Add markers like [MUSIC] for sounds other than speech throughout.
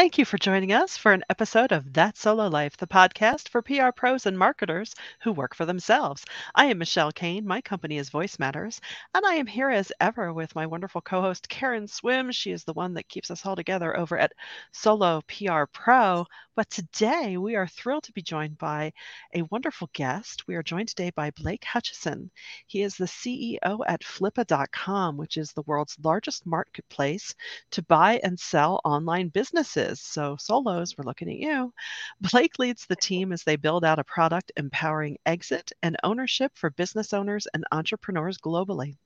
Thank you for joining us for an episode of That Solo Life, the podcast for PR pros and marketers who work for themselves. I am Michelle Kane. My company is Voice Matters, and I am here as ever with my wonderful co host, Karen Swim. She is the one that keeps us all together over at Solo PR Pro. But today we are thrilled to be joined by a wonderful guest. We are joined today by Blake Hutchison. He is the CEO at Flippa.com, which is the world's largest marketplace to buy and sell online businesses. So, solos, we're looking at you. Blake leads the team as they build out a product empowering exit and ownership for business owners and entrepreneurs globally.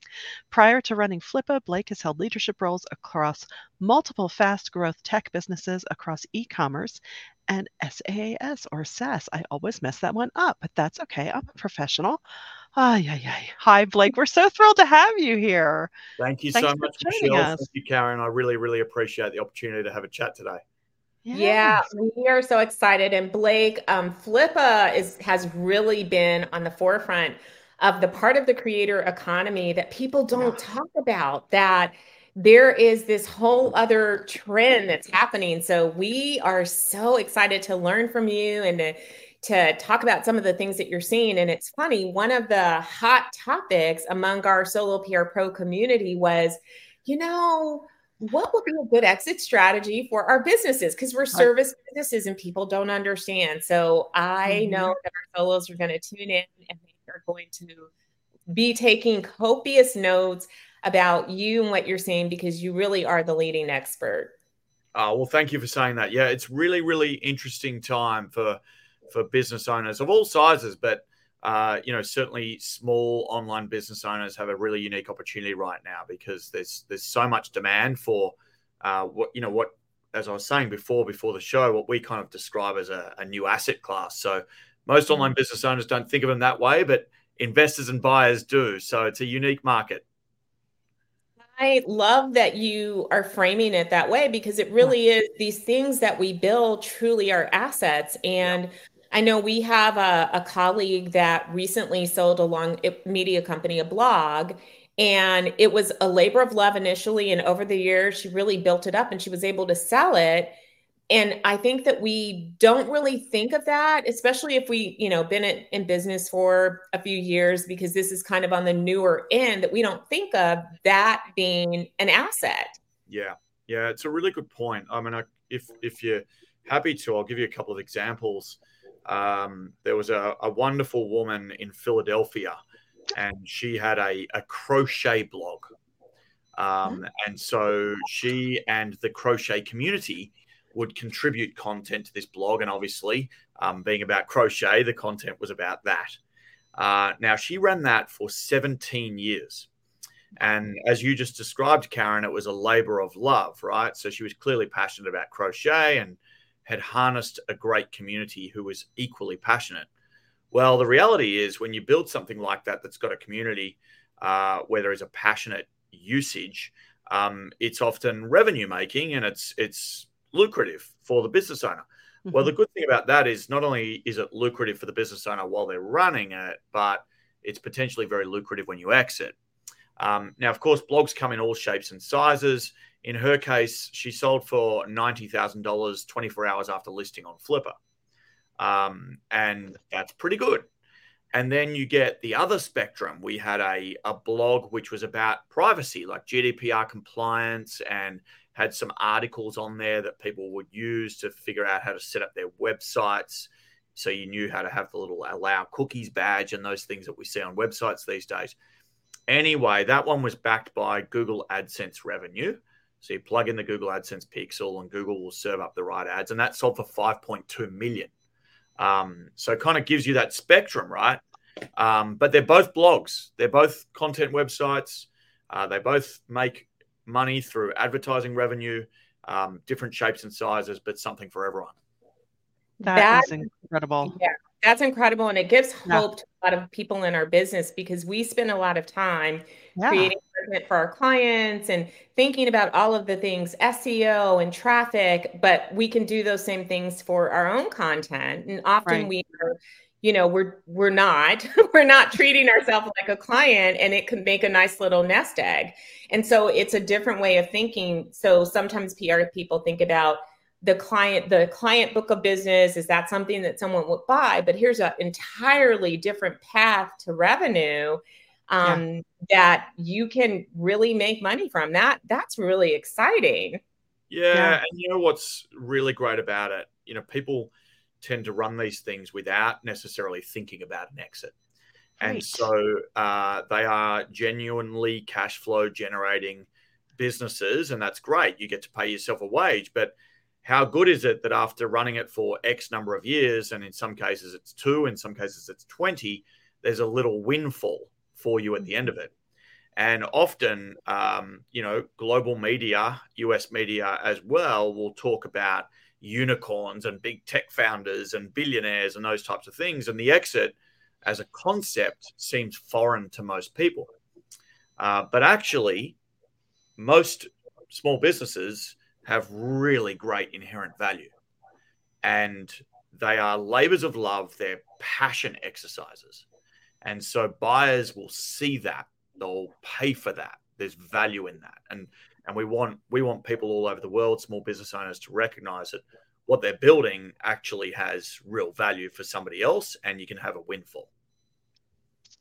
Prior to running Flippa, Blake has held leadership roles across multiple fast growth tech businesses across e commerce and SaaS or SaaS. I always mess that one up, but that's okay. I'm a professional. Ay, yeah, yeah. Hi, Blake. We're so thrilled to have you here. Thank you Thanks so much, Michelle. Us. Thank you, Karen. I really, really appreciate the opportunity to have a chat today. Yes. Yeah, we are so excited. And Blake, um, Flippa is has really been on the forefront of the part of the creator economy that people don't yeah. talk about. That there is this whole other trend that's happening. So we are so excited to learn from you and to, to talk about some of the things that you're seeing. And it's funny, one of the hot topics among our solo PR pro community was, you know, what would be a good exit strategy for our businesses? Because we're service businesses and people don't understand. So I mm-hmm. know that our solos are going to tune in and they are going to be taking copious notes about you and what you're saying because you really are the leading expert. Oh, well, thank you for saying that. Yeah, it's really, really interesting time for for business owners of all sizes, but uh, you know, certainly small online business owners have a really unique opportunity right now because there's there's so much demand for uh, what you know what as I was saying before before the show, what we kind of describe as a, a new asset class. So most online business owners don't think of them that way, but investors and buyers do. So it's a unique market. I love that you are framing it that way because it really is these things that we build truly are assets. And yeah. I know we have a, a, colleague that recently sold a long eh, media company a blog, and it was a labor of love initially. And over the years, she really built it up and she was able to sell it. And i think that we don't really think of that especially if we you know been in, in, business for a few years because this is kind of on the newer end that we don't think of that being an asset. Yeah. Yeah it's a really good point. I mean I, if if you're happy to i'll give you a couple of examples um, there was a, a wonderful woman in philadelphia and she had a, a crochet blog um, mm. and so she and the crochet community would contribute content to this blog. And obviously, um, being about crochet, the content was about that. Uh, now, she ran that for 17 years. And as you just described, Karen, it was a labor of love, right? So she was clearly passionate about crochet and had harnessed a great community who was equally passionate. Well, the reality is when you build something like that that's got a community uh, where there is a passionate usage, um, it's often revenue making and it's it's lucrative for the business owner. Mm-hmm. Well, the good thing about that is not only is it lucrative for the business owner while they're running it, but it's potentially very lucrative when you exit. Um, now, of course, blogs come in all shapes and sizes. In her case, she sold for $90,000 24 hours after listing on Flippa. Um, and that's pretty good. And then you get the other spectrum. We had a, a blog which was about privacy, like GDPR compliance and had some articles on there that people would use to figure out how to set up their websites. So you knew how to have the little allow cookies badge and those things that we see on websites these days. Anyway, that one was backed by Google AdSense revenue. So you plug in the Google AdSense pixel and Google will serve up the right ads. And that sold for 5.2 million. Um, so it kind of gives you that spectrum, right? Um, but they're both blogs, they're both content websites. Uh, they both make money through advertising revenue, um, different shapes and sizes, but something for everyone. that, that is incredible. Yeah, that's incredible. And it gives hope yeah. to a lot of people in our business because we spend a lot of time yeah. creating content for our clients and thinking about all of the things SEO and traffic, but we can do those same things for our own content. And often right. we are you know we're we're not [LAUGHS] we're not treating ourselves like a client and it can make a nice little nest egg and so it's a different way of thinking so sometimes pr people think about the client the client book of business is that something that someone would buy? But here's an entirely different path to revenue um, yeah. that you can really make money from. That that's really exciting. Yeah, yeah. and you know what's really great about it? You know people tend to run these things without necessarily thinking about an exit. And so uh, they are genuinely cash flow generating businesses, and that's great. You get to pay yourself a wage, but how good is it that after running it for X number of years, and in some cases it's two, in some cases it's 20, there's a little windfall for you at the end of it. And often, um, you know, global media, US media as well, will talk about unicorns and big tech founders and billionaires and those types of things. And the exit as a concept seems foreign to most people. Uh, but actually, most small businesses have really great inherent value and they are labors of love, they're passion exercises. And so buyers will see that, they'll pay for that. There's value in that. And and we want we want people all over the world, small business owners to recognize that what they're building actually has real value for somebody else and you can have a windfall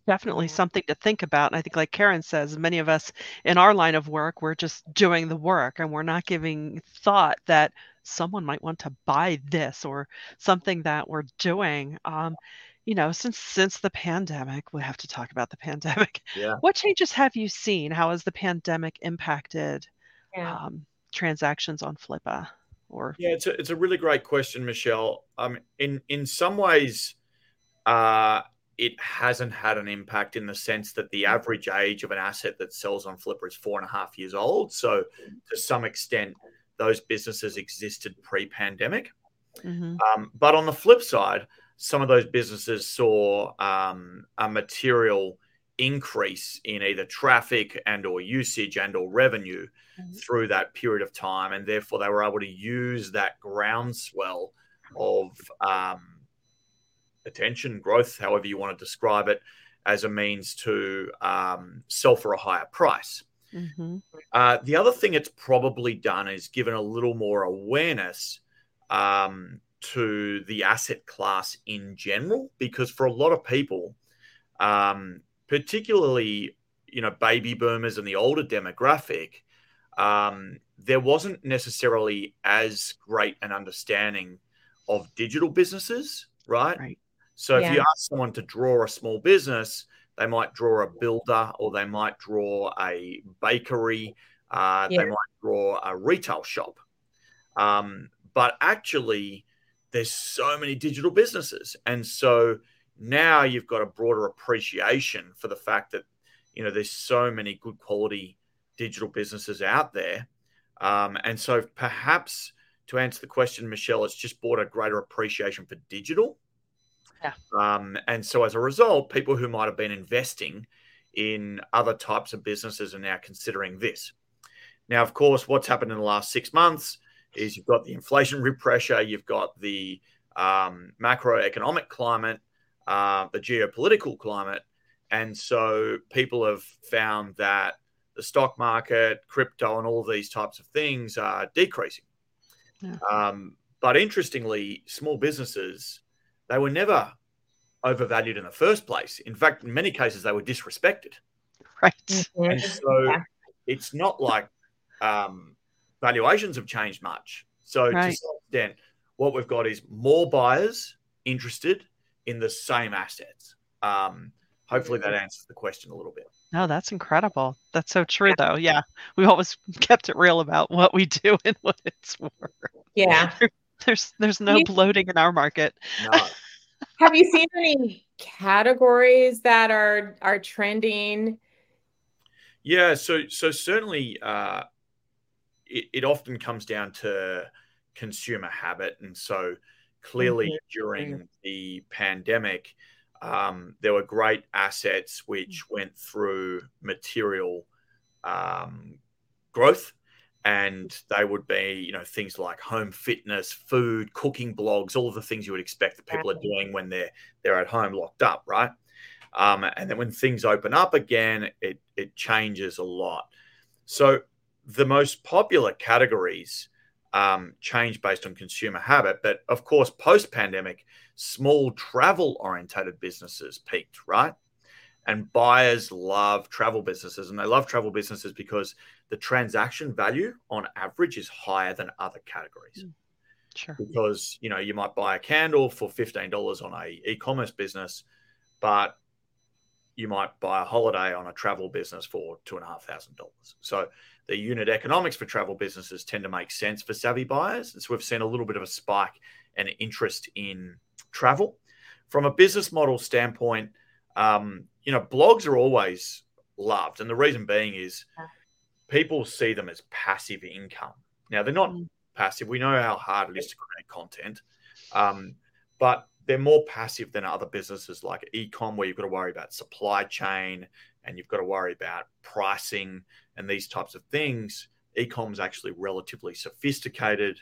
definitely something to think about. And I think, like Karen says, many of us in our line of work, we're just doing the work and we're not giving thought that someone might want to buy this or something that we're doing. Um, you know, since since the pandemic, we have to talk about the [LAUGHS] pandemic. Yeah. What changes have you seen? How has the pandemic impacted yeah. um, transactions on Flippa? Or yeah, it's a, it's a really great question, Michelle. Um, in in some ways, uh, it hasn't had an impact in the sense that the average age of an asset that sells on Flippa is four and a half years old. So, to some extent, those businesses existed pre pandemic. Mm-hmm. Um, but on the flip side, some of those businesses saw um, a material increase in either traffic and or usage and or revenue mm-hmm. through that period of time and therefore they were able to use that groundswell of um, attention, growth, however you want to describe it, as a means to um, sell for a higher price. Mm-hmm. Uh, the other thing it's probably done is given a little more awareness um, to the asset class in general, because for a lot of people, um, particularly you know baby boomers and the older demographic, um, there wasn't necessarily as great an understanding of digital businesses, right? right. So yeah. if you ask someone to draw a small business, they might draw a builder or they might draw a bakery, uh, yeah. they might draw a retail shop. Um, but actually, there's so many digital businesses. And so now you've got a broader appreciation for the fact that, you know, there's so many good quality digital businesses out there. Um, and so perhaps to answer the question, Michelle, it's just brought a greater appreciation for digital. Yeah. Um, and so as a result, people who might have been investing in other types of businesses are now considering this. Now, of course, what's happened in the last six months is you've got the inflationary pressure, you've got the um, macroeconomic climate, uh, the geopolitical climate. And so people have found that the stock market, crypto, and all of these types of things are decreasing. Yeah. Um, but interestingly, small businesses they were never overvalued in the first place. In fact, in many cases, they were disrespected. Right. Mm-hmm. And so yeah. it's not like um, valuations have changed much. So right. to some extent, what we've got is more buyers interested in the same assets. Um, hopefully that answers the question a little bit. No, that's incredible. That's so true, yeah. though. Yeah, we've always [LAUGHS] kept it real about what we do and what it's worth. Yeah, [LAUGHS] [LAUGHS] there's there's no bloating in our market. No. [LAUGHS] Have you seen any categories that are are trending? Yeah, so so certainly uh, it, it often comes down to consumer habit, and so clearly mm-hmm. during the pandemic, um, there were great assets which went through material um, growth and they would be, you know, things like home fitness, food, cooking blogs, all of the things you would expect that people are doing when they're they're at home locked up, right? Um, and then when things open up again, it it changes a lot. So the most popular categories um, change based on consumer habit. But of course, post pandemic, small travel orientated businesses peaked, right? And buyers love travel businesses, and they love travel businesses because the transaction value on average is higher than other categories. Mm, sure. Because you know you might buy a candle for fifteen dollars on a e-commerce business, but you might buy a holiday on a travel business for two and a half thousand dollars. So the unit economics for travel businesses tend to make sense for savvy buyers. And so we've seen a little bit of a spike and interest in travel. From a business model standpoint, um, you know, blogs are always loved. And the reason being is people see them as passive income. Now, they're not mm. passive. We know how hard it is to create content, um, but they're more passive than other businesses like ecom, where you've got to worry about supply chain and you've got to worry about pricing and these types of things. Ecom is actually relatively sophisticated.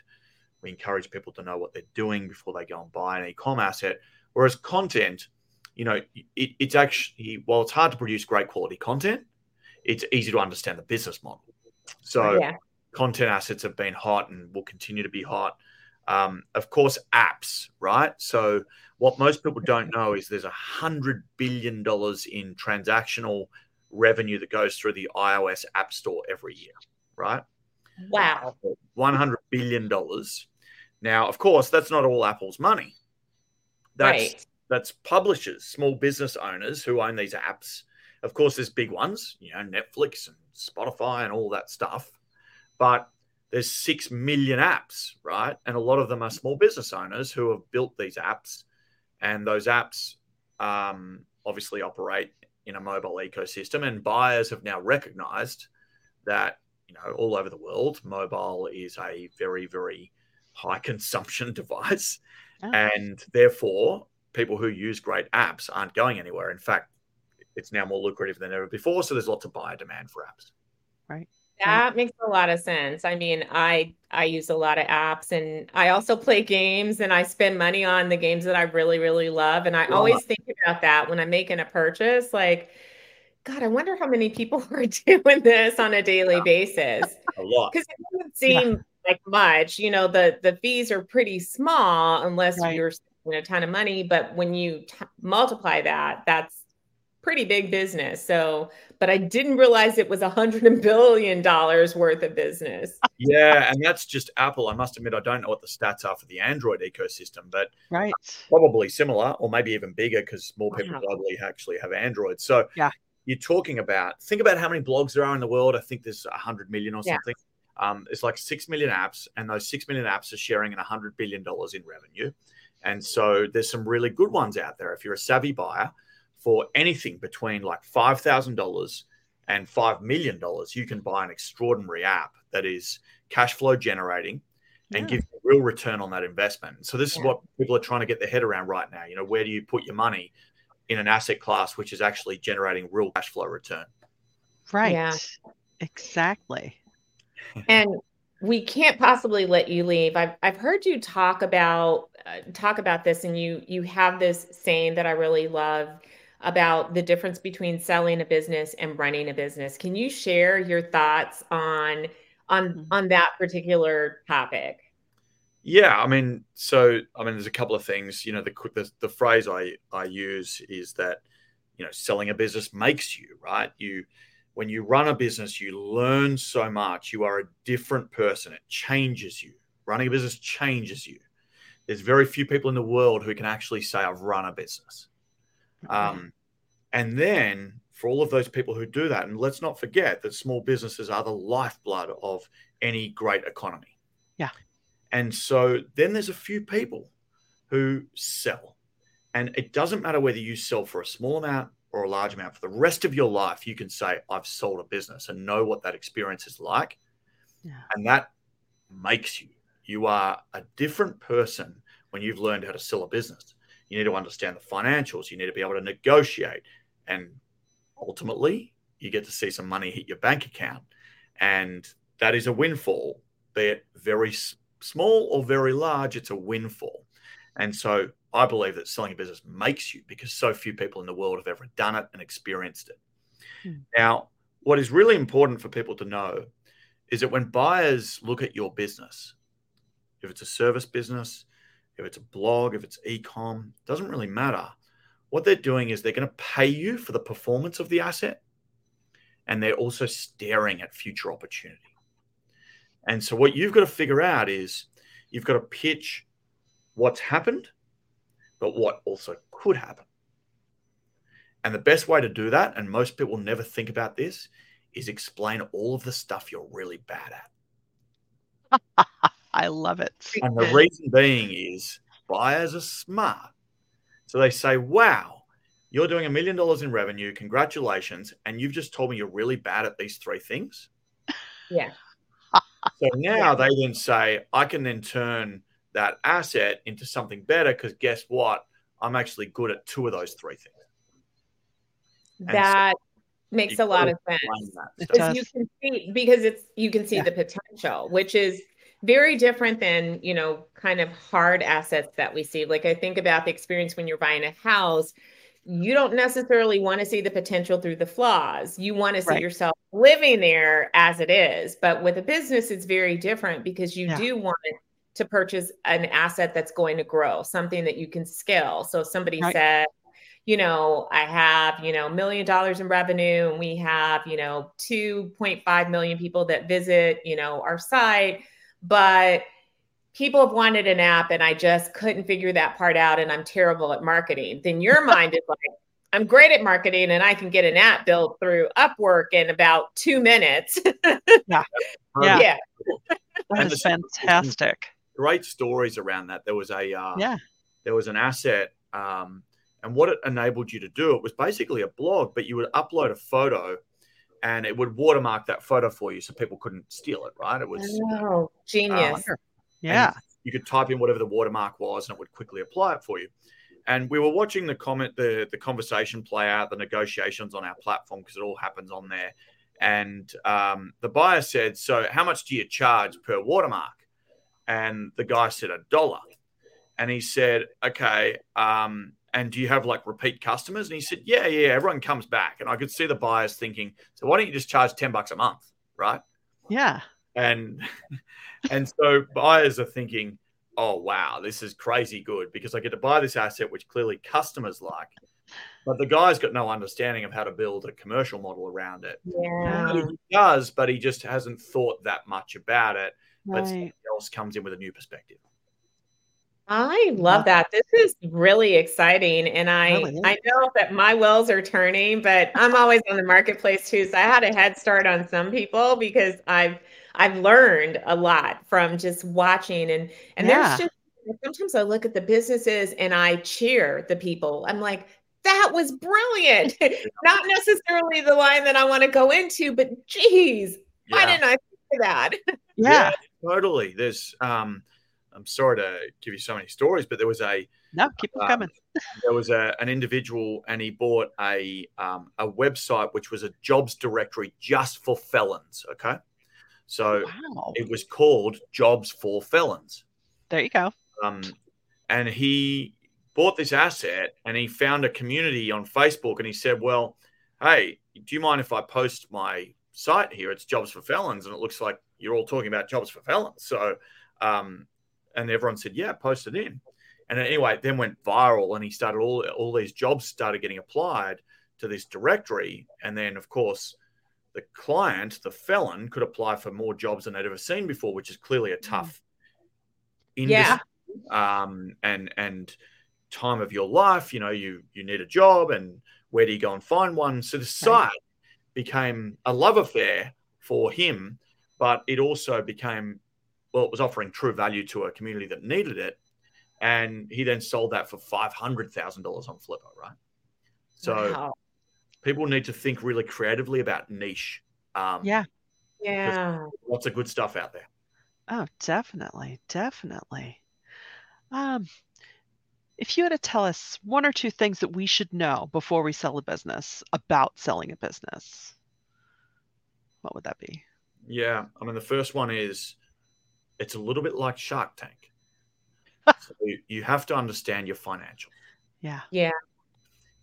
We encourage people to know what they're doing before they go and buy an ecom asset. Whereas content, you know, it, it's actually while it's hard to produce great quality content, it's easy to understand the business model. So yeah. content assets have been hot and will continue to be hot. Um, of course, apps, right? So what most people don't know is there's a hundred billion dollars in transactional revenue that goes through the iOS App Store every year, right? Wow. $100 billion. Now, of course, that's not all Apple's money. That's, right. That's publishers, small business owners who own these apps. Of course, there's big ones, you know, Netflix and Spotify and all that stuff. But there's 6 million apps, right? And a lot of them are small business owners who have built these apps. And those apps um, obviously operate in a mobile ecosystem. And buyers have now recognized that, you know, all over the world, mobile is a very, very high consumption [LAUGHS] device. Oh. And therefore, people who use great apps aren't going anywhere. In fact, it's now more lucrative than ever before. So there's lots of buyer demand for apps. Right. That makes a lot of sense. I mean, I I use a lot of apps and I also play games and I spend money on the games that I really really love and I always think about that when I'm making a purchase like god, I wonder how many people [LAUGHS] are doing this on a daily basis. A lot. Cuz it doesn't seem yeah. like much. You know, the the fees are pretty small unless right. you're spending a ton of money, but when you t- multiply that, that's pretty big business. So, but I didn't realize it was a hundred [LAUGHS] billion dollars worth of business. Yeah, and that's just Apple. I must admit, I don't know what the stats are for the Android ecosystem, but right, probably similar or maybe even bigger because more people wow. globally actually have Android. So, yeah, you're talking about think about how many blogs there are in the world. I think there's a hundred million or something. Yeah. Um, it's like six million apps, and those six million apps are sharing in a hundred billion dollars in revenue. And so there's some really good ones out there. If you're a savvy buyer, for anything between like $5,000 and $5 million, you can buy an extraordinary app that is cash flow generating and yeah. give a real return on that investment. So this yeah. is what people are trying to get their head around right now. You know, where do you put your money in an asset class which is actually generating real cash flow return? Right. Yeah. Exactly. and we can't possibly let you leave. I've I've heard you talk about talk about this, and you you have this saying that I really love about the difference between selling a business and running a business. Can you share your thoughts on on mm-hmm. on that particular topic? Yeah, I mean, so I mean, there's a couple of things. You know, the the, the phrase I I use is that you know, selling a business makes you right. You when you run a business, you learn so much. You are a different person. It changes you. Running a business changes you. There's very few people in the world who can actually say, I've run a business. Um, and then for all of those people who do that, and let's not forget that small businesses are the lifeblood of any great economy. Yeah. And so then there's a few people who sell. And it doesn't matter whether you sell for a small amount or a large amount. For the rest of your life, you can say, I've sold a business and know what that experience is like. Yeah. And that makes you. You are a different person when you've learned how to sell a business. You need to understand the financials. You need to be able to negotiate. And ultimately, you get to see some money hit your bank account. And that is a windfall, be it very small or very large, it's a windfall. And so I believe that selling a business makes you because so few people in the world have ever done it and experienced it. Hmm. Now, what is really important for people to know is that when buyers look at your business, if it's a service business, if it's a blog, if it's e-com, doesn't really matter. What they're doing is they're going to pay you for the performance of the asset and they're also staring at future opportunity. And so what you've got to figure out is you've got to pitch what's happened, but what also could happen. And the best way to do that, and most people never think about this, is explain all of the stuff you're really bad at. [LAUGHS] I love it. And the reason being is buyers are smart. So they say, wow, you're doing a million dollars in revenue. Congratulations. And you've just told me you're really bad at these three things. Yeah. [LAUGHS] So now yeah. they then say, I can then turn that asset into something better because guess what? I'm actually good at two of those three things. That so makes a lot of sense. Because you can see because it's you can see yeah. the potential, which is very different than you know kind of hard assets that we see like i think about the experience when you're buying a house you don't necessarily want to see the potential through the flaws you want to see right. yourself living there as it is but with a business it's very different because you yeah. do want to purchase an asset that's going to grow something that you can scale so if somebody right. said you know, I have, you know, million dollars in revenue and we have, you know, 2.5 million people that visit, you know, our site but people have wanted an app and I just couldn't figure that part out and I'm terrible at marketing, then your [LAUGHS] mind is like, I'm great at marketing and I can get an app built through Upwork in about two minutes. [LAUGHS] yeah. Yeah. yeah. That is fantastic. Great stories around that. There was a uh, yeah. There was an asset, um, and what it enabled you to do it was basically a blog, but you would upload a photo and it would watermark that photo for you so people couldn't steal it, right? It was oh, genius. Uh, yeah. You could type in whatever the watermark was and it would quickly apply it for you. And we were watching the comment, the, the conversation play out, the negotiations on our platform because it all happens on there. And um, the buyer said, So, how much do you charge per watermark? And the guy said, A dollar. And he said, Okay, um, and do you have like repeat customers? And he said, yeah, yeah, everyone comes back. And I could see the buyers thinking, so why don't you just charge 10 bucks a month? Right. Yeah. And, [LAUGHS] and so buyers are thinking, oh, wow, this is crazy good because I get to buy this asset, which clearly customers like. But the guy's got no understanding of how to build a commercial model around it. Yeah. He does, but he just hasn't thought that much about it. Right. But somebody else comes in with a new perspective. I love that. This is really exciting. And I really I know that my wheels are turning, but I'm always on the marketplace too. So I had a head start on some people because I've I've learned a lot from just watching and and yeah. there's just sometimes I look at the businesses and I cheer the people. I'm like, that was brilliant. [LAUGHS] Not necessarily the line that I want to go into, but geez, yeah. why didn't I think of that? [LAUGHS] Yeah. yeah, totally. There's um I'm sorry to give you so many stories, but there was a no, keep them um, coming. [LAUGHS] there was a, an individual, and he bought a um, a website which was a jobs directory just for felons. Okay, so wow. it was called Jobs for Felons. There you go. Um, and he bought this asset, and he found a community on Facebook, and he said, "Well, hey, do you mind if I post my site here? It's Jobs for Felons, and it looks like you're all talking about jobs for felons." So um, and everyone said, "Yeah, post it in." And anyway, it then went viral, and he started all all these jobs started getting applied to this directory, and then of course the client, the felon, could apply for more jobs than they'd ever seen before, which is clearly a mm. tough industry. Yeah. Um, and and time of your life, you know, you you need a job, and where do you go and find one? So the site became a love affair for him, but it also became well, it was offering true value to a community that needed it. And he then sold that for $500,000 on Flippa, right? So wow. people need to think really creatively about niche. Um, yeah. Yeah. Lots of good stuff out there. Oh, definitely. Definitely. Um, if you had to tell us one or two things that we should know before we sell a business about selling a business, what would that be? Yeah. I mean, the first one is it's a little bit like Shark Tank. [LAUGHS] so you, you have to understand your financials. Yeah. Yeah.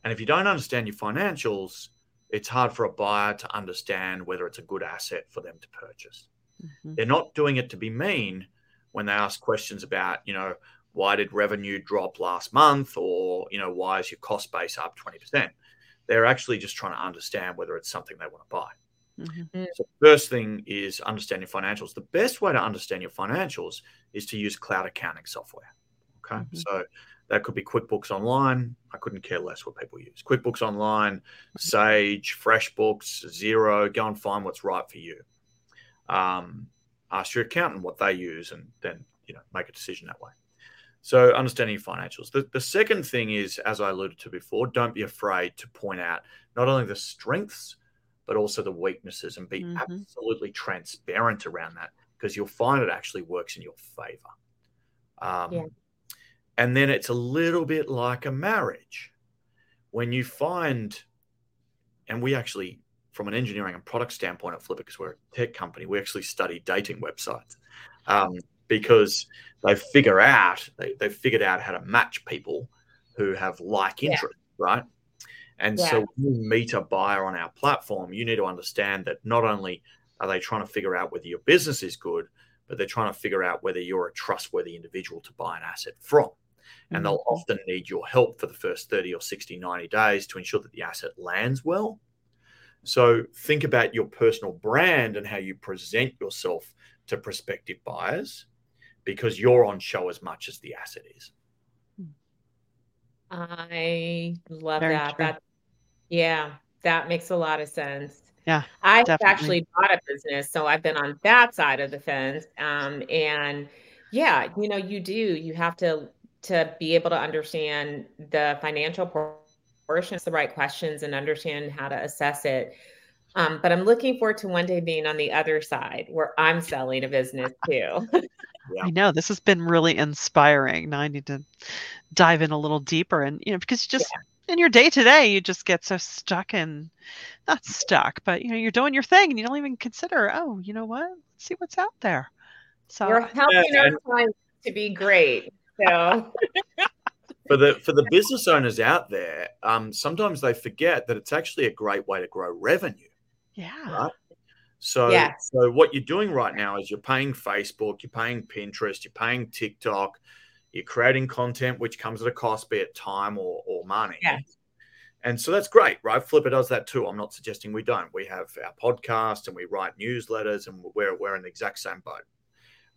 And if you don't understand your financials, it's hard for a buyer to understand whether it's a good asset for them to purchase. Mm-hmm. They're not doing it to be mean, when they ask questions about, you know, why did revenue drop last month or, you know, why is your cost base up 20%? They're actually just trying to understand whether it's something they want to buy. Mm-hmm. So, first thing is understanding financials. The best way to understand your financials is to use cloud accounting software. Okay. Mm-hmm. So, that could be QuickBooks Online. I couldn't care less what people use. QuickBooks Online, mm-hmm. Sage, FreshBooks, Xero. Go and find what's right for you. Um, ask your accountant what they use, and then you know make a decision that way. So understanding your financials. The, the second thing is, as I alluded to before, don't be afraid to point out not only the strengths but also the weaknesses and be mm-hmm. absolutely transparent around that because you'll find it actually works in your favor. Um, yeah. And then it's a little bit like a marriage. When you find, and we actually, from an engineering and product standpoint at Flippa, because we're a tech company, we actually study dating websites um, because they figure out, they, they've figured out how to match people who have like interest, yeah. right? And yeah. so when you meet a buyer on our platform, you need to understand that not only are they trying to figure out whether your business is good, but they're trying to figure out whether you're a trustworthy individual to buy an asset from. And mm-hmm. they'll often need your help for the first 30 or 60, 90 days to ensure that the asset lands well. So think about your personal brand and how you present yourself to prospective buyers because you're on show as much as the asset is. I love Very that. True. That yeah, that makes a lot of sense. Yeah. I've actually bought a business, so I've been on that side of the fence. Um, and yeah, you know, you do, you have to to be able to understand the financial portion, the right questions and understand how to assess it. Um, but I'm looking forward to one day being on the other side where I'm selling a business [LAUGHS] too. yeah. I know this has been really inspiring. Now I need to dive in a little deeper and you know because you just yeah in your day to day, you just get so stuck in, not stuck, but you know, you're doing your thing and you don't even consider, oh, you know what? Let's see what's out there. So we're helping yeah, our clients to be great. So [LAUGHS] for the for the business owners out there, um, sometimes they forget that it's actually a great way to grow revenue. Yeah. Right. So, yes. so what you're doing right now is you're paying Facebook, you're paying Pinterest, you're paying TikTok, you're creating content which comes at a cost, be it time or, or money. Yeah. And so that's great, right? Flippa does that too. I'm not suggesting we don't. We have our podcast and we write newsletters and we're, we're in the exact same boat.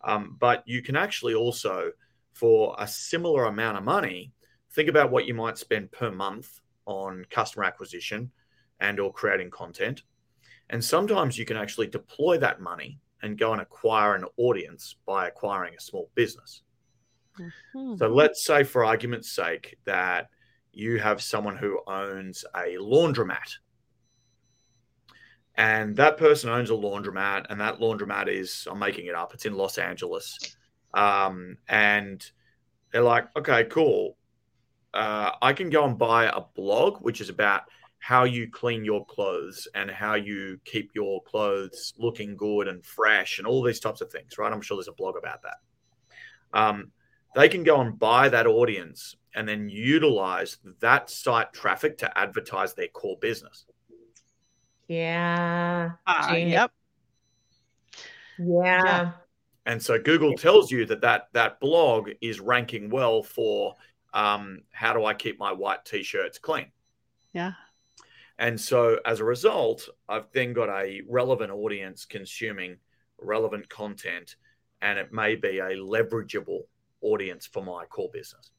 Um, but you can actually also, for a similar amount of money, think about what you might spend per month on customer acquisition and or creating content. And sometimes you can actually deploy that money and go and acquire an audience by acquiring a small business. Mm-hmm. So let's say, for argument's sake, that you have someone who owns a laundromat. And that person owns a laundromat, and that laundromat is, I'm making it up, it's in Los Angeles. Um, and they're like, okay, cool. Uh, I can go and buy a blog, which is about how you clean your clothes and how you keep your clothes looking good and fresh and all these types of things, right? I'm sure there's a blog about that. Um, they can go and buy that audience and then utilize that site traffic to advertise their core business. Yeah. Uh, yep. Yeah. yeah. And so Google tells you that that, that blog is ranking well for um, how do I keep my white t-shirts clean? Yeah. And so as a result, I've then got a relevant audience consuming relevant content, and it may be a leverageable audience for my core business.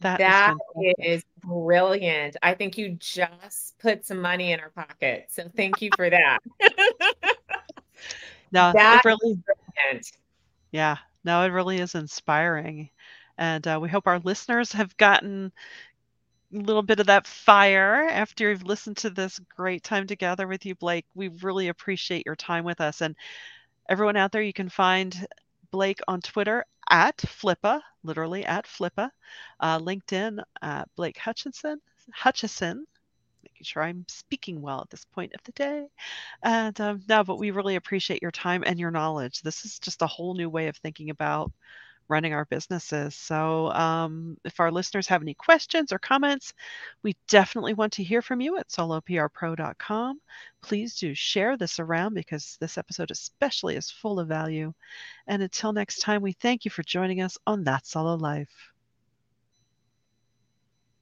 That, that is, is, brilliant. I think you just put some money in our pocket. So thank you for that. [LAUGHS] [LAUGHS] no, that really, brilliant. Yeah, no, it really is inspiring. And uh, we hope our listeners have gotten a little bit of that fire after you've listened to this great time together with you, Blake. We really appreciate your time with us. And everyone out there, you can find Blake on Twitter at Flippa, literally at Flippa, uh, LinkedIn at Blake Hutchinson, Hutchison, making sure I'm speaking well at this point of the day. And um, no, but we really appreciate your time and your knowledge. This is just a whole new way of thinking about running our businesses. So, um, if our listeners have any questions or comments, we definitely want to hear from you at soloprpro.com. Please do share this around because this episode, especially, is full of value. And until next time, we thank you for joining us on That Solo Life.